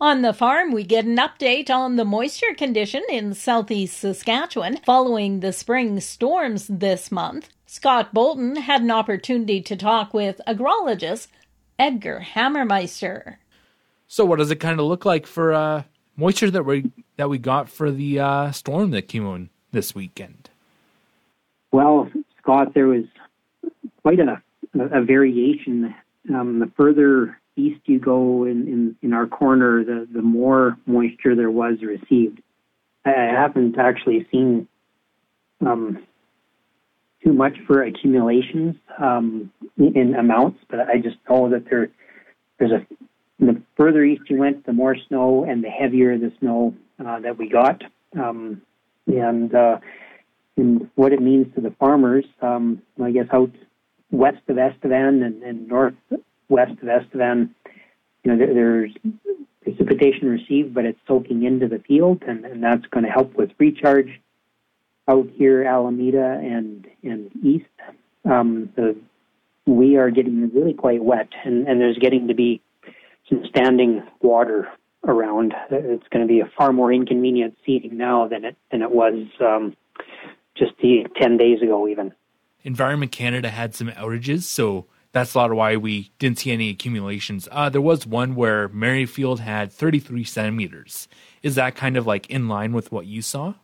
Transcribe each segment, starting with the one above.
On the farm, we get an update on the moisture condition in southeast Saskatchewan following the spring storms this month. Scott Bolton had an opportunity to talk with agrologist Edgar Hammermeister. So, what does it kind of look like for uh, moisture that we that we got for the uh, storm that came on this weekend? Well, Scott, there was quite a, a variation. Um, the further east you go in, in, in our corner, the, the more moisture there was received. I, haven't actually seen um, too much for accumulations um, in amounts, but I just know that there there's a the further east you went, the more snow and the heavier the snow uh, that we got, um, and uh, and what it means to the farmers. Um, I guess out west of Estevan and, and north west of Estevan, you know, there, there's precipitation received, but it's soaking into the field, and, and that's going to help with recharge. Out here, Alameda and and east, um, the, we are getting really quite wet, and, and there's getting to be some standing water around. It's going to be a far more inconvenient seeding now than it than it was um, just the ten days ago, even. Environment Canada had some outages, so that's a lot of why we didn't see any accumulations. Uh, there was one where Merrifield had 33 centimeters. Is that kind of like in line with what you saw?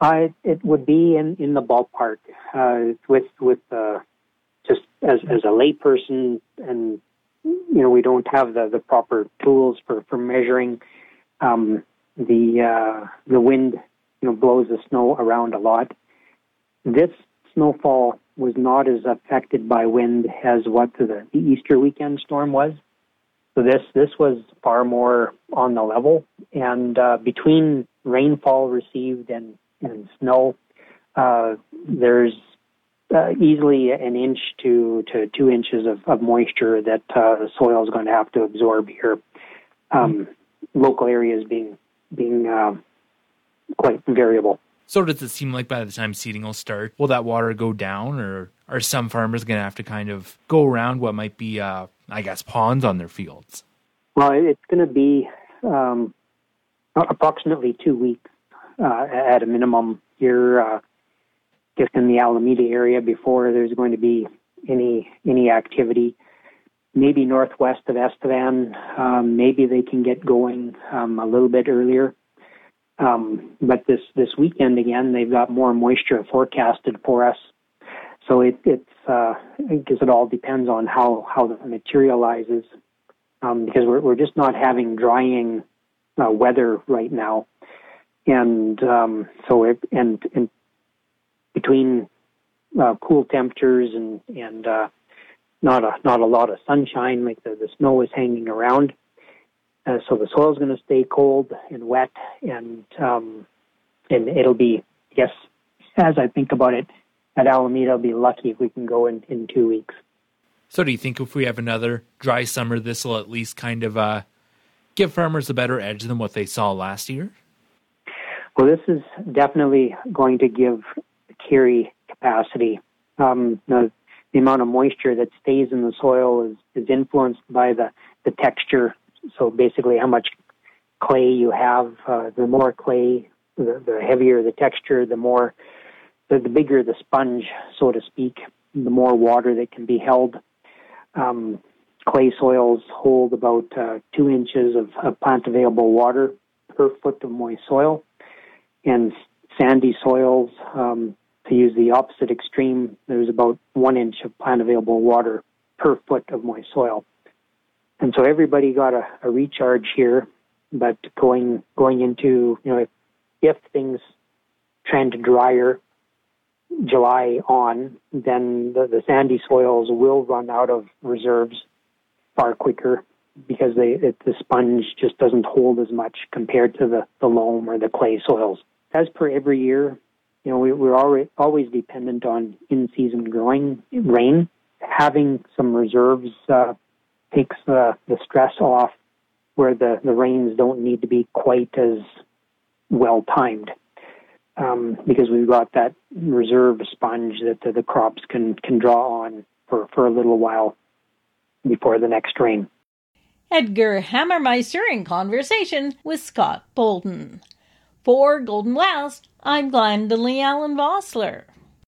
Uh, it would be in, in the ballpark. Uh, with with uh, just as as a layperson, and you know we don't have the, the proper tools for for measuring. Um, the uh, the wind you know blows the snow around a lot. This snowfall was not as affected by wind as what the, Easter weekend storm was. So this this was far more on the level, and uh, between rainfall received and and snow, uh, there's uh, easily an inch to to two inches of, of moisture that uh, the soil is going to have to absorb here. Um, local areas being being uh, quite variable. So does it seem like by the time seeding will start, will that water go down, or are some farmers going to have to kind of go around what might be, uh, I guess, ponds on their fields? Well, it's going to be um, approximately two weeks uh, at a minimum here, uh, just in the Alameda area before there's going to be any any activity. Maybe northwest of Estevan, um, maybe they can get going um, a little bit earlier. Um, but this this weekend again, they've got more moisture forecasted for us. So it, it's uh, I it all depends on how how that materializes, um, because we're we're just not having drying uh, weather right now, and um, so it, and and between uh, cool temperatures and and uh, not a not a lot of sunshine, like the the snow is hanging around. Uh, so the soil is going to stay cold and wet, and um, and it'll be yes. As I think about it, at Alameda, I'll be lucky if we can go in in two weeks. So, do you think if we have another dry summer, this will at least kind of uh, give farmers a better edge than what they saw last year? Well, this is definitely going to give carry capacity. Um, the, the amount of moisture that stays in the soil is, is influenced by the, the texture so basically, how much clay you have, uh, the more clay, the, the heavier the texture, the more, the, the bigger the sponge, so to speak, the more water that can be held. Um, clay soils hold about uh, two inches of, of plant available water per foot of moist soil, and sandy soils, um, to use the opposite extreme, there's about one inch of plant available water per foot of moist soil and so everybody got a, a recharge here. But going going into you know if, if things trend drier July on, then the, the sandy soils will run out of reserves far quicker because they it, the sponge just doesn't hold as much compared to the, the loam or the clay soils. As per every year, you know we, we're already, always dependent on in-season growing rain. Having some reserves uh, takes the, the stress off where the, the rains don't need to be quite as well timed. Um, because we've got that reserve sponge that the, the crops can, can draw on for, for a little while before the next rain. Edgar Hammermeister in conversation with Scott Bolton. For Golden West, I'm Glendalee Allen Vossler.